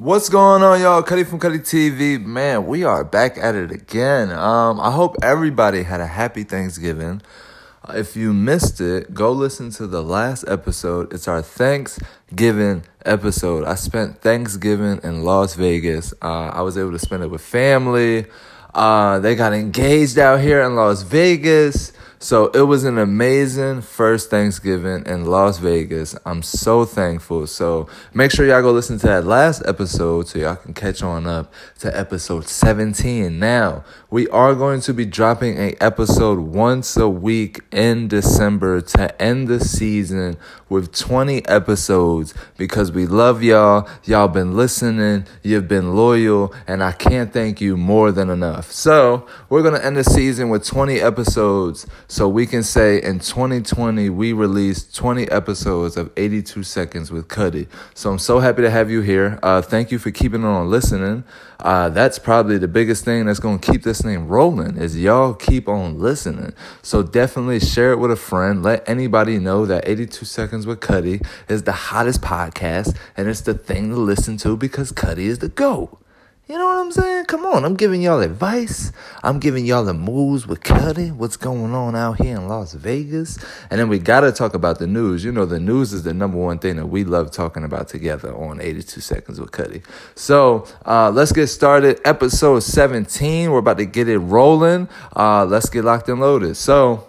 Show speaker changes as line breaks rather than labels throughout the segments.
What's going on, y'all? Cuddy from Cuddy TV. Man, we are back at it again. Um, I hope everybody had a happy Thanksgiving. Uh, if you missed it, go listen to the last episode. It's our Thanksgiving episode. I spent Thanksgiving in Las Vegas. Uh, I was able to spend it with family. Uh, they got engaged out here in Las Vegas. So it was an amazing first Thanksgiving in Las Vegas. I'm so thankful. So make sure y'all go listen to that last episode so y'all can catch on up to episode 17. Now, we are going to be dropping a episode once a week in December to end the season with 20 episodes because we love y'all. Y'all been listening, you've been loyal, and I can't thank you more than enough. So, we're going to end the season with 20 episodes so we can say in 2020 we released 20 episodes of 82 seconds with Cuddy. So, I'm so happy to have you here. Uh, thank you for keeping on listening. Uh, that's probably the biggest thing that's going to keep this thing rolling is y'all keep on listening. So definitely share it with a friend. Let anybody know that 82 Seconds with Cuddy is the hottest podcast and it's the thing to listen to because Cuddy is the GOAT. You know what I'm saying? Come on, I'm giving y'all advice. I'm giving y'all the moves with Cuddy, what's going on out here in Las Vegas. And then we gotta talk about the news. You know, the news is the number one thing that we love talking about together on 82 Seconds with Cuddy. So uh, let's get started. Episode 17. We're about to get it rolling. Uh, let's get locked and loaded. So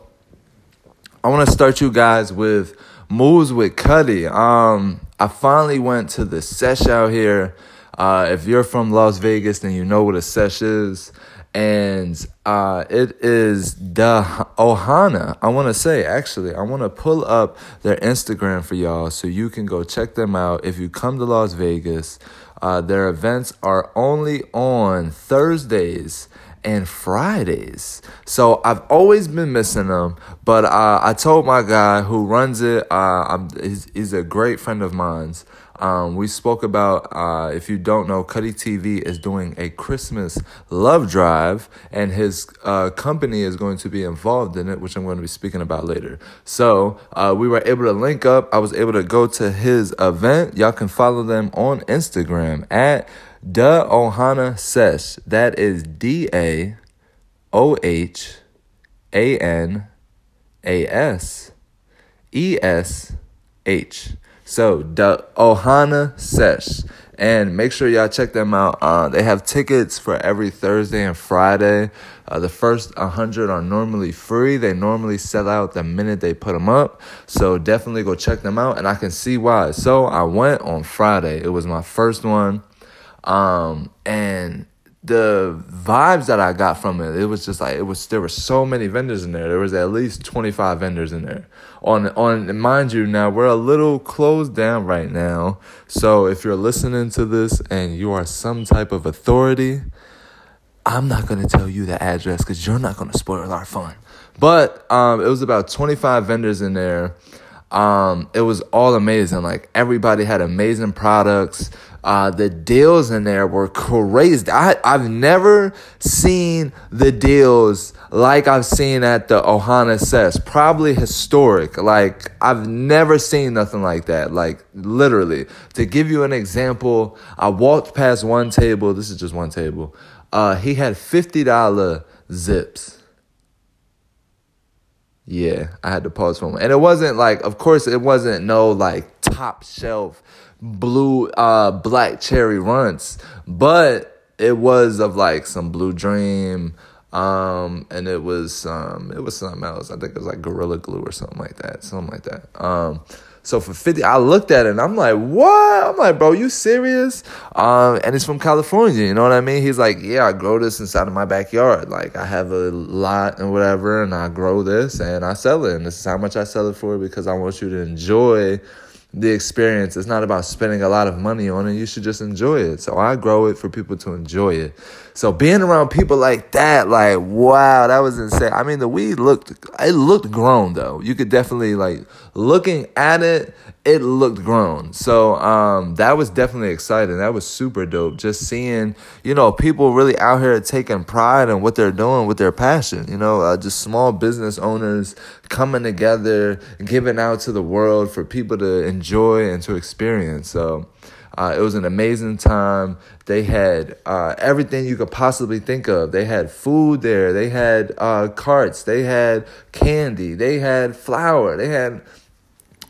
I wanna start you guys with moves with Cuddy. Um, I finally went to the sesh out here. Uh, if you're from Las Vegas, then you know what a sesh is. And uh, it is the Ohana. I want to say, actually, I want to pull up their Instagram for y'all so you can go check them out. If you come to Las Vegas, uh, their events are only on Thursdays and Fridays. So I've always been missing them, but uh, I told my guy who runs it, uh, he's, he's, a great friend of mine's. Um, we spoke about, uh, if you don't know, Cuddy TV is doing a Christmas love drive, and his uh, company is going to be involved in it, which I'm going to be speaking about later. So uh, we were able to link up. I was able to go to his event. Y'all can follow them on Instagram at Da Ohana Sesh. That is D A O H A N A S E S H. So the Ohana Sesh. And make sure y'all check them out. Uh, they have tickets for every Thursday and Friday. Uh, the first 100 are normally free. They normally sell out the minute they put them up. So definitely go check them out. And I can see why. So I went on Friday. It was my first one. Um, and the vibes that I got from it, it was just like it was. There were so many vendors in there. There was at least twenty five vendors in there. On on, mind you, now we're a little closed down right now. So if you're listening to this and you are some type of authority, I'm not gonna tell you the address because you're not gonna spoil our fun. But um, it was about twenty five vendors in there. Um, it was all amazing. Like everybody had amazing products. Uh, the deals in there were crazy. I, I've never seen the deals like I've seen at the Ohana Sesh. Probably historic. Like, I've never seen nothing like that. Like, literally. To give you an example, I walked past one table. This is just one table. Uh, he had $50 zips. Yeah, I had to pause for a moment. And it wasn't like, of course, it wasn't no like top shelf blue uh black cherry runts, but it was of like some blue dream um and it was um it was something else. I think it was like gorilla glue or something like that, something like that. Um so for 50, I looked at it and I'm like, what? I'm like, bro, you serious? Um, and it's from California, you know what I mean? He's like, yeah, I grow this inside of my backyard. Like I have a lot and whatever, and I grow this and I sell it. And this is how much I sell it for because I want you to enjoy the experience. It's not about spending a lot of money on it. You should just enjoy it. So I grow it for people to enjoy it. So being around people like that, like wow, that was insane. I mean, the weed looked it looked grown though. You could definitely like looking at it, it looked grown. So um, that was definitely exciting. That was super dope. Just seeing you know people really out here taking pride in what they're doing with their passion. You know, uh, just small business owners coming together, giving out to the world for people to enjoy and to experience. So Uh, it was an amazing time. They had uh, everything you could possibly think of. They had food there. They had uh, carts. They had candy. They had flour. They had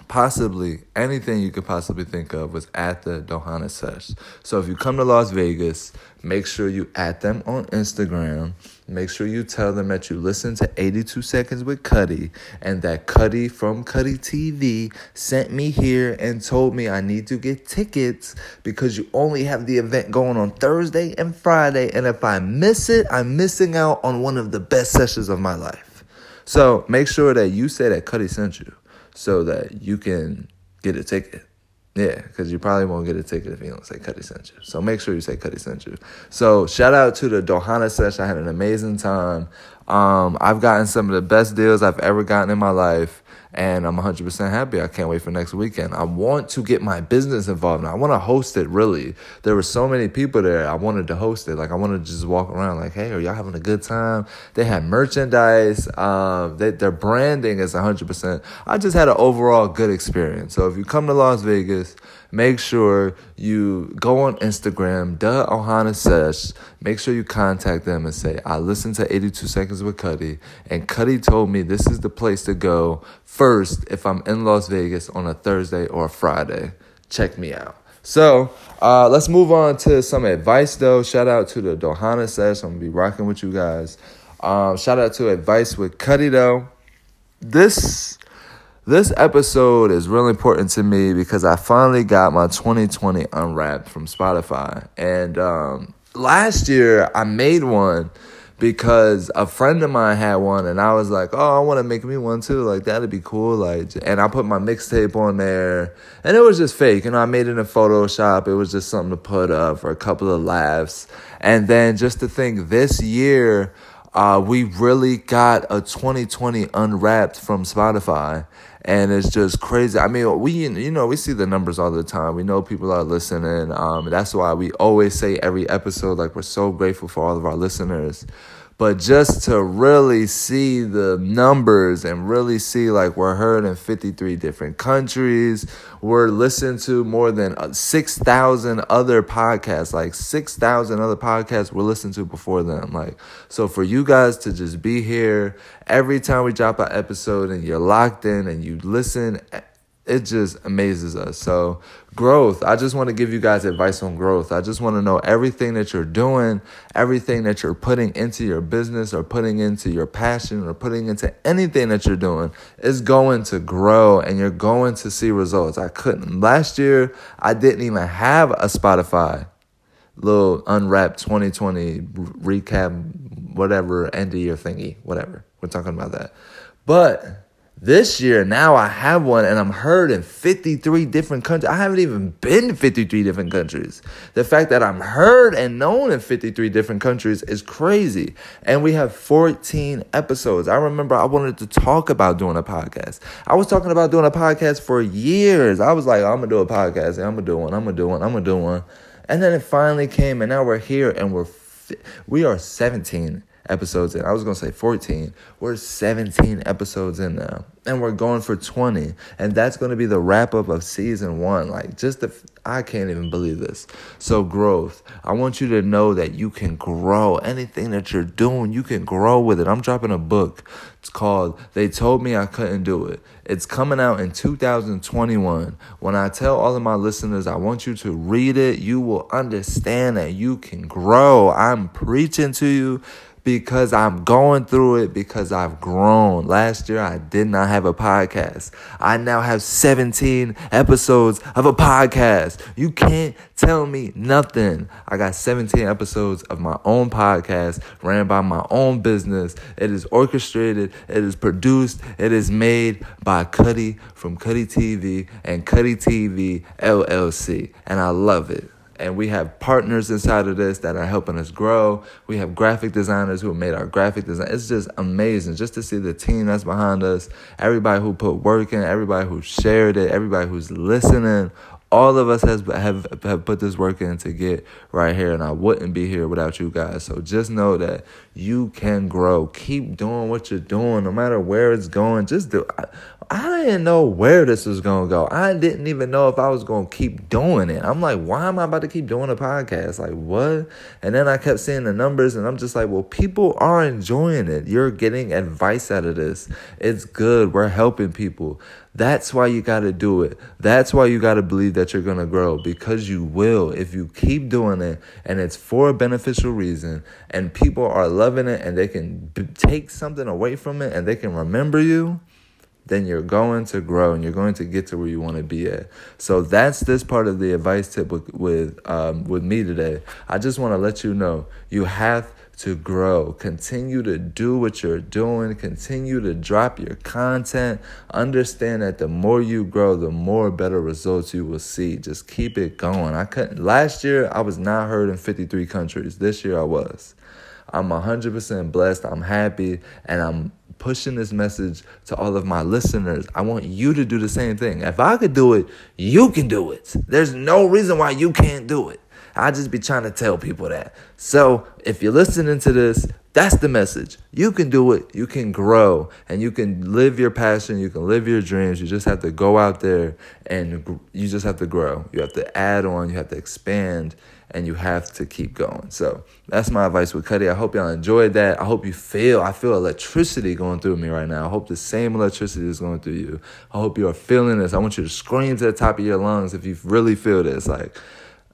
possibly anything you could possibly think of was at the Dohana Sesh. So if you come to Las Vegas, make sure you add them on Instagram. Make sure you tell them that you listen to 82 Seconds with Cuddy and that Cuddy from Cuddy TV sent me here and told me I need to get tickets because you only have the event going on Thursday and Friday. And if I miss it, I'm missing out on one of the best sessions of my life. So make sure that you say that Cuddy sent you so that you can get a ticket. Yeah, because you probably won't get a ticket if you don't say Cuddy sent you. So make sure you say Cuddy sent you. So shout out to the Dohana session. I had an amazing time. Um, I've gotten some of the best deals I've ever gotten in my life and I'm 100% happy. I can't wait for next weekend. I want to get my business involved. I want to host it really. There were so many people there. I wanted to host it. Like I wanted to just walk around like, "Hey, are y'all having a good time?" They had merchandise. Um, they, their branding is 100%. I just had an overall good experience. So if you come to Las Vegas, make sure you go on Instagram, the Ohana Sesh. Make sure you contact them and say, I listened to 82 Seconds with Cuddy, and Cuddy told me this is the place to go first if I'm in Las Vegas on a Thursday or a Friday. Check me out. So uh, let's move on to some advice though. Shout out to the Dohana Sesh. I'm gonna be rocking with you guys. Um, shout out to advice with Cuddy though. This this episode is really important to me because I finally got my 2020 unwrapped from Spotify. And um, last year I made one because a friend of mine had one and I was like, "Oh, I want to make me one too. Like that'd be cool." Like and I put my mixtape on there. And it was just fake. You know, I made it in Photoshop. It was just something to put up for a couple of laughs. And then just to think this year uh, we really got a 2020 unwrapped from Spotify and it's just crazy. I mean, we you know we see the numbers all the time. We know people are listening. Um, that's why we always say every episode like we're so grateful for all of our listeners. But just to really see the numbers and really see like we're heard in 53 different countries, we're listened to more than uh, 6,000 other podcasts, like 6,000 other podcasts we're listened to before them. Like, so for you guys to just be here every time we drop an episode and you're locked in and you listen it just amazes us. So, growth, I just want to give you guys advice on growth. I just want to know everything that you're doing, everything that you're putting into your business or putting into your passion or putting into anything that you're doing is going to grow and you're going to see results. I couldn't. Last year, I didn't even have a Spotify little unwrapped 2020 recap, whatever, end of year thingy, whatever. We're talking about that. But this year, now I have one and I'm heard in 53 different countries. I haven't even been to 53 different countries. The fact that I'm heard and known in 53 different countries is crazy. And we have 14 episodes. I remember I wanted to talk about doing a podcast. I was talking about doing a podcast for years. I was like, I'm going to do a podcast. I'm going to do one. I'm going to do one. I'm going to do one. And then it finally came and now we're here and we're, we are 17 episodes in. I was going to say 14. We're 17 episodes in now. And we're going for 20. And that's going to be the wrap up of season one. Like, just the, I can't even believe this. So, growth. I want you to know that you can grow. Anything that you're doing, you can grow with it. I'm dropping a book. It's called They Told Me I Couldn't Do It. It's coming out in 2021. When I tell all of my listeners, I want you to read it, you will understand that you can grow. I'm preaching to you because I'm going through it because I've grown. Last year, I did not have a podcast. I now have 17 episodes of a podcast. You can't tell me nothing. I got 17 episodes of my own podcast ran by my own business. It is orchestrated, it is produced, it is made by Cuddy from Cuddy TV and Cuddy TV LLC. And I love it and we have partners inside of this that are helping us grow. We have graphic designers who made our graphic design. It's just amazing just to see the team that's behind us, everybody who put work in, everybody who shared it, everybody who's listening. All of us has have have put this work in to get right here, and I wouldn't be here without you guys. So just know that you can grow. Keep doing what you're doing, no matter where it's going. Just do. I, I didn't know where this was gonna go. I didn't even know if I was gonna keep doing it. I'm like, why am I about to keep doing a podcast? Like, what? And then I kept seeing the numbers, and I'm just like, well, people are enjoying it. You're getting advice out of this. It's good. We're helping people. That's why you got to do it. That's why you got to believe that you're going to grow because you will if you keep doing it and it's for a beneficial reason and people are loving it and they can b- take something away from it and they can remember you then you're going to grow and you're going to get to where you want to be at. So that's this part of the advice tip with with um, with me today. I just want to let you know you have to grow. Continue to do what you're doing. Continue to drop your content. Understand that the more you grow, the more better results you will see. Just keep it going. I couldn't. Last year I was not heard in 53 countries. This year I was. I'm 100% blessed. I'm happy, and I'm pushing this message to all of my listeners. I want you to do the same thing. If I could do it, you can do it. There's no reason why you can't do it. I just be trying to tell people that. So if you're listening to this, that's the message. You can do it. You can grow and you can live your passion. You can live your dreams. You just have to go out there and you just have to grow. You have to add on. You have to expand and you have to keep going. So that's my advice with Cuddy. I hope y'all enjoyed that. I hope you feel, I feel electricity going through me right now. I hope the same electricity is going through you. I hope you are feeling this. I want you to scream to the top of your lungs if you really feel this. Like,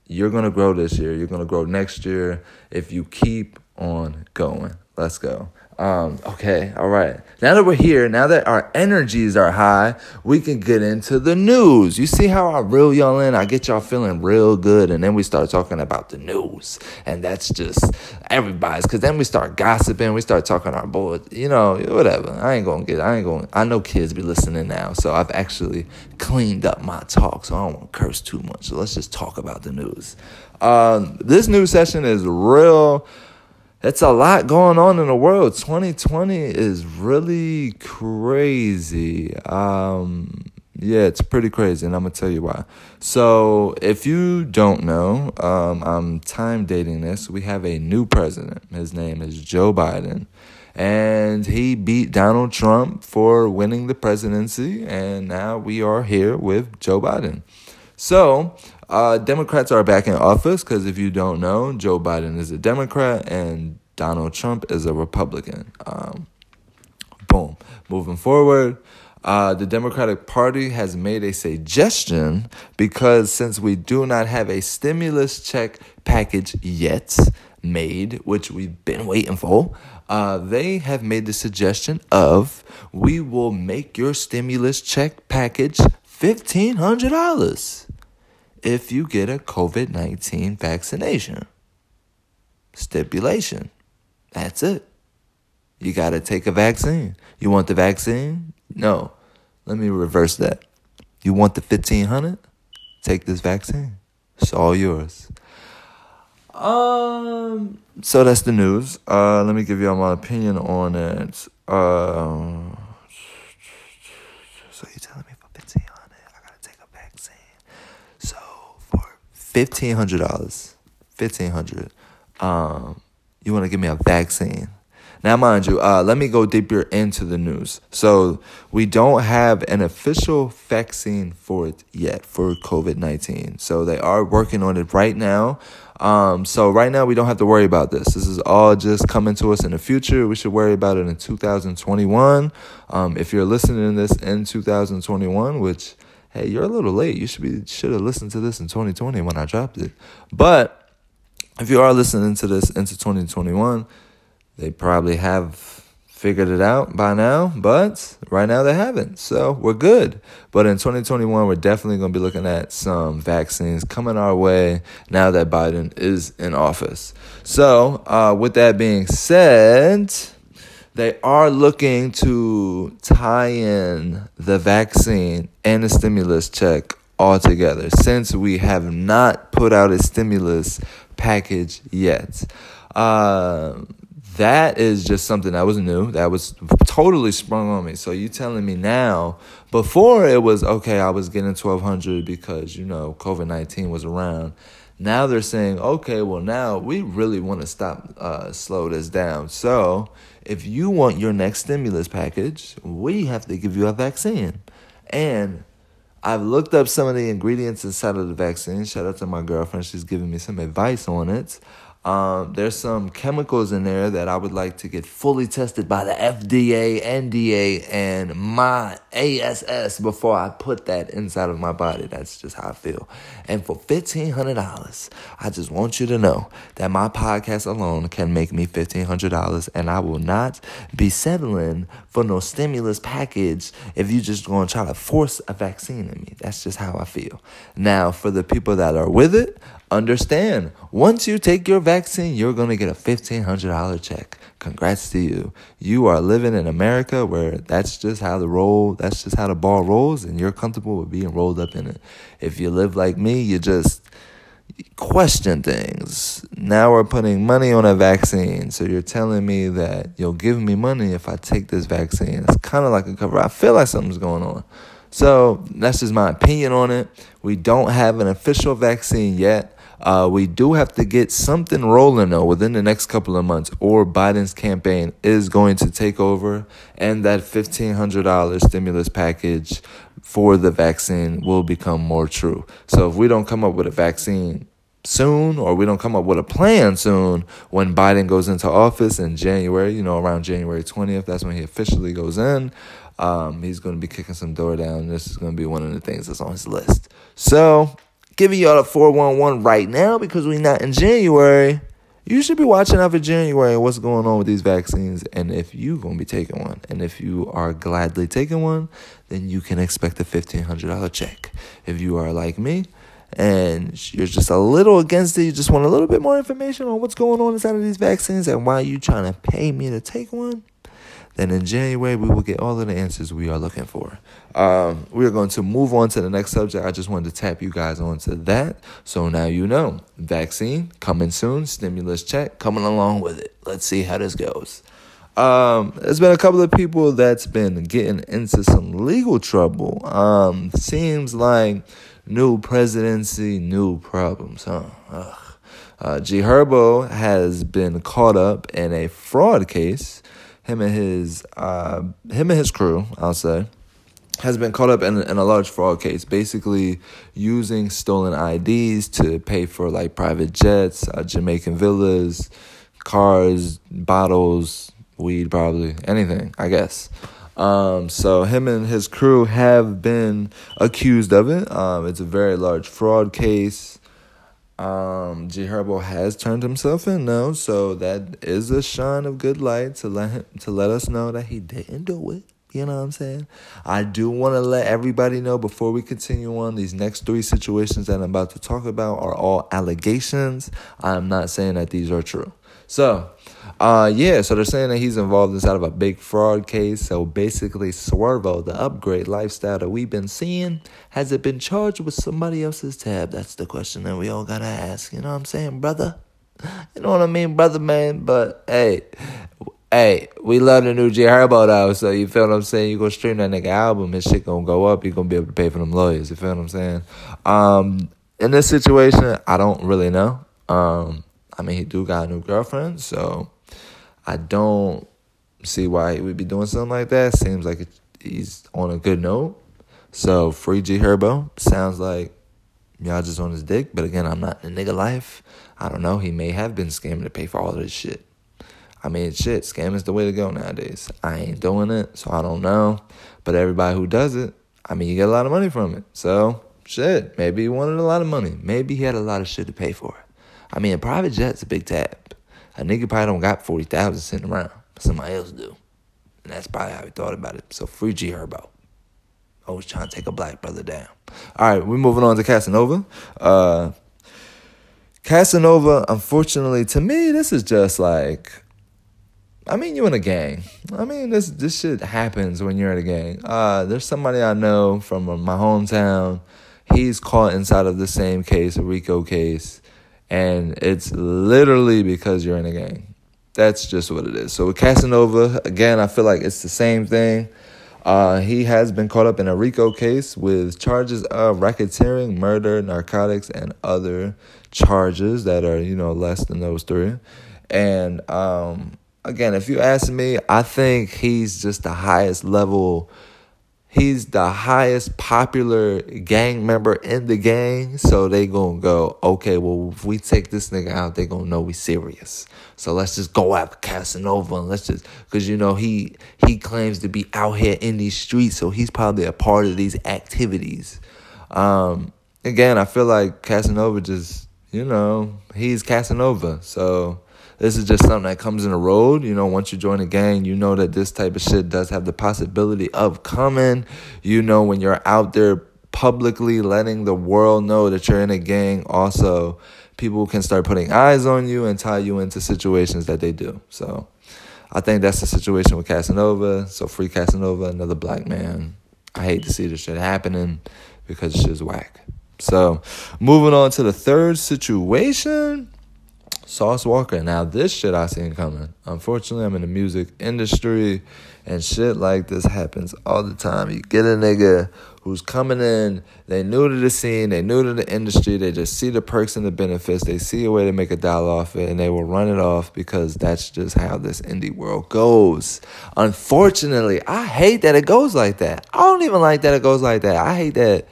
you're going to grow this year. You're going to grow next year if you keep on going. Let's go. Um, okay, all right. Now that we're here, now that our energies are high, we can get into the news. You see how I reel y'all in? I get y'all feeling real good, and then we start talking about the news, and that's just everybody's. Because then we start gossiping, we start talking our boys, you know, whatever. I ain't gonna get. I ain't gonna. I know kids be listening now, so I've actually cleaned up my talk, so I don't want to curse too much. So let's just talk about the news. Um, this news session is real it's a lot going on in the world. 2020 is really crazy. Um, yeah, it's pretty crazy, and I'm gonna tell you why. So, if you don't know, um, I'm time dating this. We have a new president. His name is Joe Biden, and he beat Donald Trump for winning the presidency, and now we are here with Joe Biden. So, uh, Democrats are back in office because if you don't know, Joe Biden is a Democrat and Donald Trump is a Republican. Um, boom. Moving forward, uh, the Democratic Party has made a suggestion because since we do not have a stimulus check package yet made, which we've been waiting for, uh, they have made the suggestion of we will make your stimulus check package $1,500 if you get a COVID 19 vaccination. Stipulation. That's it. You got to take a vaccine. You want the vaccine? No. Let me reverse that. You want the 1500? Take this vaccine. It's all yours. Um so that's the news. Uh let me give y'all my opinion on it. Uh so you telling me fifteen hundred dollars, fifteen hundred. Um, you want to give me a vaccine? Now, mind you, uh, let me go deeper into the news. So, we don't have an official vaccine for it yet for COVID 19. So, they are working on it right now. Um, so, right now, we don't have to worry about this. This is all just coming to us in the future. We should worry about it in 2021. Um, if you're listening to this in 2021, which hey, you're a little late. You should be should have listened to this in 2020 when I dropped it. But if you are listening to this into 2021, they probably have figured it out by now, but right now they haven't. So we're good. But in 2021, we're definitely going to be looking at some vaccines coming our way now that Biden is in office. So, uh, with that being said, they are looking to tie in the vaccine and the stimulus check all together since we have not put out a stimulus package yet. Uh, that is just something that was new. That was totally sprung on me. So you telling me now? Before it was okay. I was getting twelve hundred because you know COVID nineteen was around. Now they're saying, okay, well now we really want to stop, uh, slow this down. So if you want your next stimulus package, we have to give you a vaccine. And I've looked up some of the ingredients inside of the vaccine. Shout out to my girlfriend; she's giving me some advice on it. Um, there's some chemicals in there that I would like to get fully tested by the FDA, NDA, and my ASS before I put that inside of my body. That's just how I feel. And for $1,500, I just want you to know that my podcast alone can make me $1,500, and I will not be settling for no stimulus package if you just going to try to force a vaccine in me. That's just how I feel. Now, for the people that are with it, understand once you take your vaccine, you're going to get a $1,500 check. Congrats to you. You are living in America where that's just how the roll, that's just how the ball rolls, and you're comfortable with being rolled up in it. If you live like me, you just question things. Now we're putting money on a vaccine. So you're telling me that you'll give me money if I take this vaccine. It's kind of like a cover. I feel like something's going on. So that's just my opinion on it. We don't have an official vaccine yet. Uh, we do have to get something rolling though within the next couple of months, or Biden's campaign is going to take over, and that $1,500 stimulus package for the vaccine will become more true. So if we don't come up with a vaccine soon, or we don't come up with a plan soon when Biden goes into office in January, you know, around January 20th, that's when he officially goes in. Um, he's going to be kicking some door down. This is going to be one of the things that's on his list. So giving y'all a 411 right now because we're not in January. You should be watching out for January and what's going on with these vaccines and if you're going to be taking one. And if you are gladly taking one, then you can expect a $1,500 check. If you are like me and you're just a little against it, you just want a little bit more information on what's going on inside of these vaccines and why you trying to pay me to take one, then in January we will get all of the answers we are looking for. Um, we are going to move on to the next subject. I just wanted to tap you guys onto that. So now you know. Vaccine coming soon, stimulus check coming along with it. Let's see how this goes. Um, there's been a couple of people that's been getting into some legal trouble. Um, seems like new presidency, new problems, huh? Ugh. Uh, G Herbo has been caught up in a fraud case him and his uh, him and his crew, I'll say, has been caught up in, in a large fraud case, basically using stolen IDs to pay for like private jets, uh, Jamaican villas, cars, bottles, weed, probably anything, I guess. Um, so him and his crew have been accused of it. Um, it's a very large fraud case. Um, G Herbo has turned himself in now, so that is a shine of good light to let him to let us know that he didn't do it. You know what I'm saying? I do want to let everybody know before we continue on, these next three situations that I'm about to talk about are all allegations. I'm not saying that these are true. So, uh, yeah, so they're saying that he's involved inside of a big fraud case. So basically, Swervo, the upgrade lifestyle that we've been seeing, has it been charged with somebody else's tab? That's the question that we all gotta ask. You know what I'm saying, brother? You know what I mean, brother, man? But hey, hey, we love the new G Herbo though. So you feel what I'm saying? You go stream that nigga album, his shit gonna go up. You gonna be able to pay for them lawyers. You feel what I'm saying? Um, in this situation, I don't really know. Um, I mean, he do got a new girlfriend, so I don't see why he would be doing something like that. Seems like he's on a good note. So free G Herbo sounds like y'all just on his dick. But again, I'm not in nigga life. I don't know. He may have been scamming to pay for all this shit. I mean, shit, scamming's the way to go nowadays. I ain't doing it, so I don't know. But everybody who does it, I mean, you get a lot of money from it. So shit, maybe he wanted a lot of money. Maybe he had a lot of shit to pay for. I mean, a private jet's a big tab. A nigga probably don't got 40,000 sitting around, somebody else do. And that's probably how he thought about it. So free G Herbo. Always trying to take a black brother down. All right, we're moving on to Casanova. Uh, Casanova, unfortunately, to me, this is just like, I mean, you in a gang. I mean, this this shit happens when you're in a gang. Uh, there's somebody I know from my hometown. He's caught inside of the same case, a RICO case and it's literally because you're in a gang. that's just what it is. So with Casanova, again, I feel like it's the same thing. Uh, he has been caught up in a RICO case with charges of racketeering, murder, narcotics, and other charges that are, you know, less than those three. And um, again, if you ask me, I think he's just the highest level he's the highest popular gang member in the gang. So they gonna go, okay, well, if we take this nigga out, they gonna know we serious. So let's just go after Casanova and let's just, cause you know he he claims to be out here in these streets, so he's probably a part of these activities. Um, again, I feel like Casanova just, you know, he's Casanova, so this is just something that comes in the road. You know, once you join a gang, you know that this type of shit does have the possibility of coming. You know, when you're out there publicly letting the world know that you're in a gang, also, people can start putting eyes on you and tie you into situations that they do. So I think that's the situation with Casanova. So free Casanova, another black man. I hate to see this shit happening because shit's whack. So moving on to the third situation. Sauce Walka. Now, this shit I seen coming. Unfortunately, I'm in the music industry and shit like this happens all the time. You get a nigga who's coming in, they new to the scene, they new to the industry, they just see the perks and the benefits, they see a way to make a dollar off it, and they will run it off because that's just how this indie world goes. Unfortunately, I hate that it goes like that. I don't even like that it goes like that. I hate that,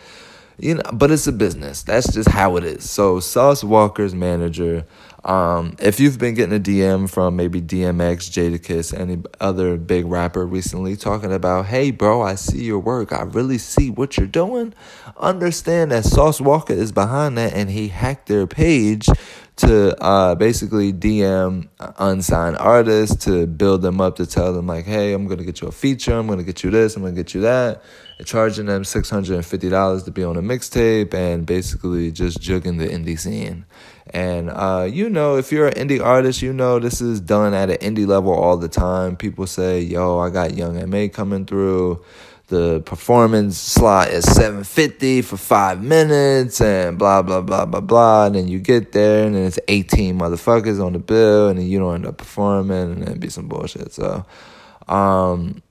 you know, but it's a business. That's just how it is. So, Sauce Walka's manager, um, if you've been getting a DM from maybe DMX, Jadakiss, any other big rapper recently talking about, hey, bro, I see your work. I really see what you're doing. Understand that Sauce Walka is behind that and he hacked their page to uh, basically DM unsigned artists to build them up to tell them, like, hey, I'm going to get you a feature. I'm going to get you this. I'm going to get you that. And charging them $650 to be on a mixtape and basically just jugging the indie scene. And uh, you know, if you're an indie artist, you know this is done at an indie level all the time. People say, "Yo, I got Young M.A coming through." The performance slot is 750 for five minutes and blah blah blah blah blah. And then you get there and then it's 18 motherfuckers on the bill and then you don't end up performing and then be some bullshit. So um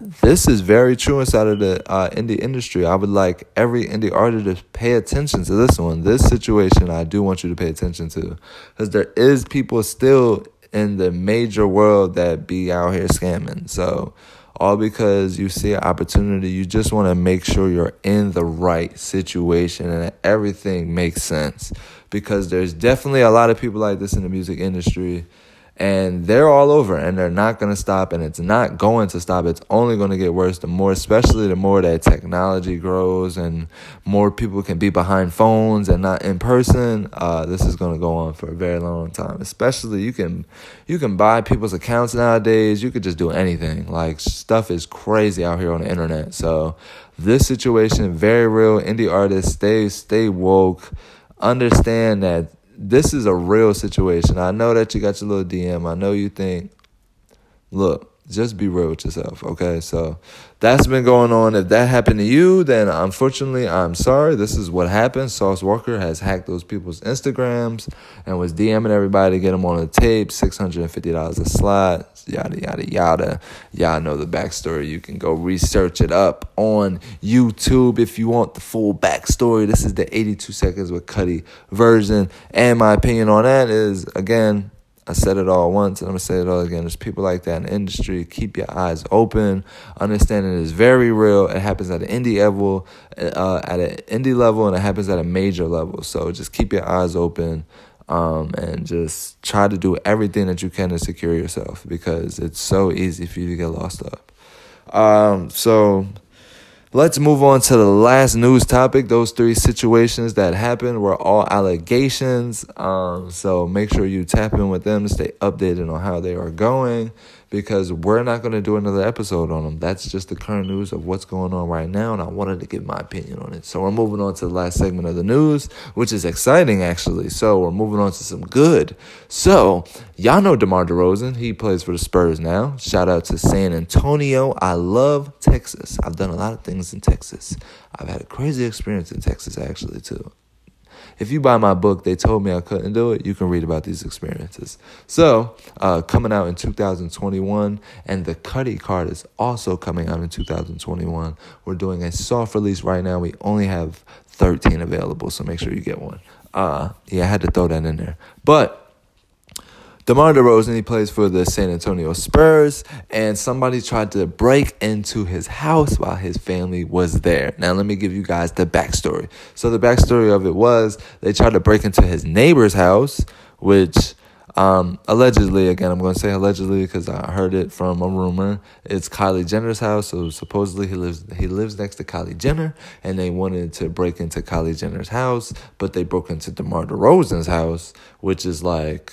this is very true inside of the uh, indie industry. I would like every indie artist to pay attention to this one. This situation, I do want you to pay attention to, because there is people still in the major world that be out here scamming. So, all because you see an opportunity, you just want to make sure you're in the right situation and everything makes sense. Because there's definitely a lot of people like this in the music industry and they're all over and they're not going to stop and it's not going to stop. It's only going to get worse. The more especially the more that technology grows and more people can be behind phones and not in person uh, this is going to go on for a very long time. Especially you can you can buy people's accounts nowadays. You could just do anything. Like stuff is crazy out here on the internet. So this situation very real. Indie artists stay stay woke. Understand that this is a real situation. I know that you got your little DM. I know you think, look, just be real with yourself, okay? So that's been going on. If that happened to you, then unfortunately, I'm sorry. This is what happened. Sauce Walka has hacked those people's Instagrams and was DMing everybody to get them on a tape, $650 a slot, yada, yada, yada. Y'all know the backstory. You can go research it up on YouTube if you want the full backstory. This is the 82 seconds with Cudi version. And my opinion on that is, again, I said it all once and I'm gonna say it all again. There's people like that in the industry. Keep your eyes open. Understand it is very real. It happens at an indie level, uh, at an indie level, and it happens at a major level. So just keep your eyes open, um, and just try to do everything that you can to secure yourself because it's so easy for you to get lost up. Um, so Let's move on to the last news topic. Those three situations that happened were all allegations. Um, so make sure you tap in with them to stay updated on how they are going because we're not going to do another episode on them. That's just the current news of what's going on right now, and I wanted to give my opinion on it. So we're moving on to the last segment of the news, which is exciting actually. So we're moving on to some good. So y'all know DeMar DeRozan. He plays for the Spurs now. Shout out to San Antonio. I love Texas. I've done a lot of things in Texas. I've had a crazy experience in Texas actually too. If you buy my book, they told me I couldn't do it. You can read about these experiences. So, uh, coming out in 2021, and the Cudi card is also coming out in 2021. We're doing a soft release right now. We only have 13 available, so make sure you get one. Uh, yeah, I had to throw that in there. But DeMar DeRozan, he plays for the San Antonio Spurs, and somebody tried to break into his house while his family was there. Now, let me give you guys the backstory. So, the backstory of it was they tried to break into his neighbor's house, which um, allegedly, again, I'm going to say allegedly because I heard it from a rumor. It's Kylie Jenner's house, so supposedly he lives he lives next to Kylie Jenner, and they wanted to break into Kylie Jenner's house, but they broke into DeMar DeRozan's house, which is like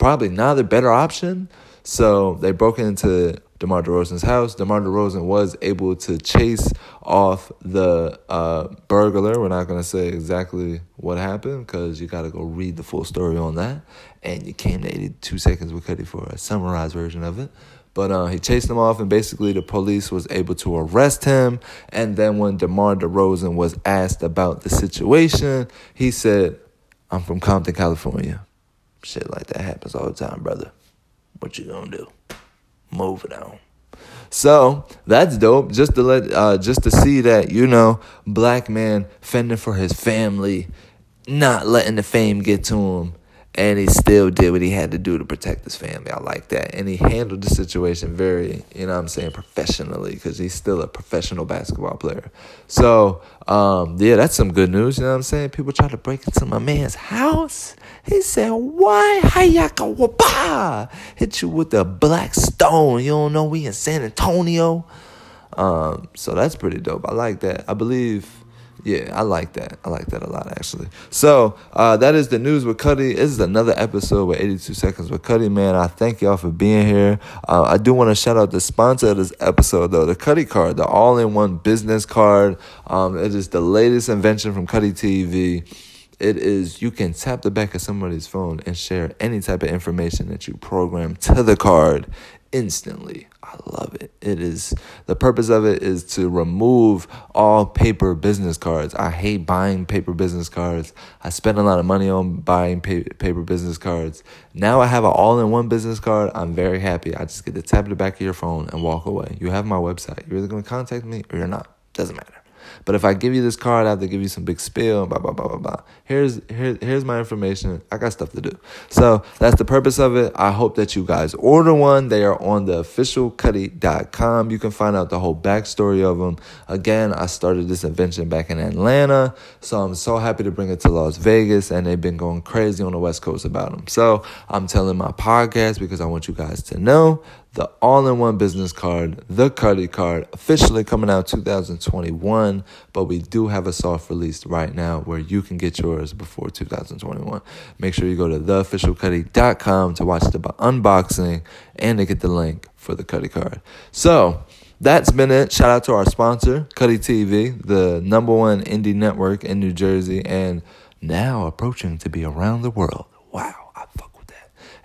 probably not the better option. So they broke into DeMar DeRozan's house. DeMar DeRozan was able to chase off the uh, burglar. We're not going to say exactly what happened because you got to go read the full story on that. And you came to 82 seconds with Cudi for a summarized version of it. But uh, he chased him off, and basically the police was able to arrest him. And then when DeMar DeRozan was asked about the situation, he said, I'm from Compton, California. Shit like that happens all the time, brother. What you gonna do? Moving on. So that's dope. Just to let, uh, just to see that you know, black man fending for his family, not letting the fame get to him, and he still did what he had to do to protect his family. I like that. And he handled the situation very, you know I'm saying, professionally because he's still a professional basketball player. So, um, yeah, that's some good news. You know what I'm saying? People try to break into my man's house. He said, Why? Hayaka wapa? Hit you with the black stone. You don't know we in San Antonio. Um, so that's pretty dope. I like that. I believe yeah, I like that. I like that a lot, actually. So uh, that is the news with Cudi. This is another episode with 82 Seconds with Cudi, man. I thank y'all for being here. Uh, I do want to shout out the sponsor of this episode, though, the Cudi card, the all-in-one business card. Um, it is the latest invention from Cudi TV. It is you can tap the back of somebody's phone and share any type of information that you program to the card instantly. I love it. It is the purpose of it is to remove all paper business cards. I hate buying paper business cards. I spend a lot of money on buying paper business cards. Now I have an all-in-one business card. I'm very happy. I just get to tap the back of your phone and walk away. You have my website. You're either going to contact me or you're not. Doesn't matter. But if I give you this card, I have to give you some big spiel, blah, blah, blah, blah, blah. Here's, here, here's my information. I got stuff to do. So that's the purpose of it. I hope that you guys order one. They are on the officialcudi.com. You can find out the whole backstory of them. Again, I started this invention back in Atlanta. So I'm so happy to bring it to Las Vegas. And they've been going crazy on the West Coast about them. So I'm telling my podcast because I want you guys to know the all-in-one business card, the Cudi card, officially coming out 2021. But we do have a soft release right now where you can get yours before 2021. Make sure you go to theofficialcudi.com to watch the unboxing and to get the link for the Cudi card. So that's been it. Shout out to our sponsor, Cudi TV, the number one indie network in New Jersey, and now approaching to be around the world.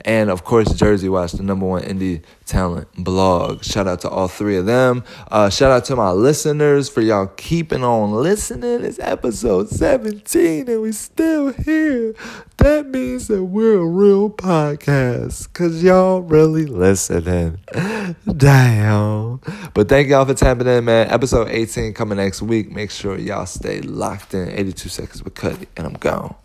And of course, Jersey Watch, the number one indie talent blog. Shout out to all three of them. Uh, shout out to my listeners for y'all keeping on listening. It's episode 17 and we still here. That means that we're a real podcast because y'all really listening. Damn. But thank y'all for tapping in, man. Episode 18 coming next week. Make sure y'all stay locked in. 82 seconds with Cudi, and I'm gone.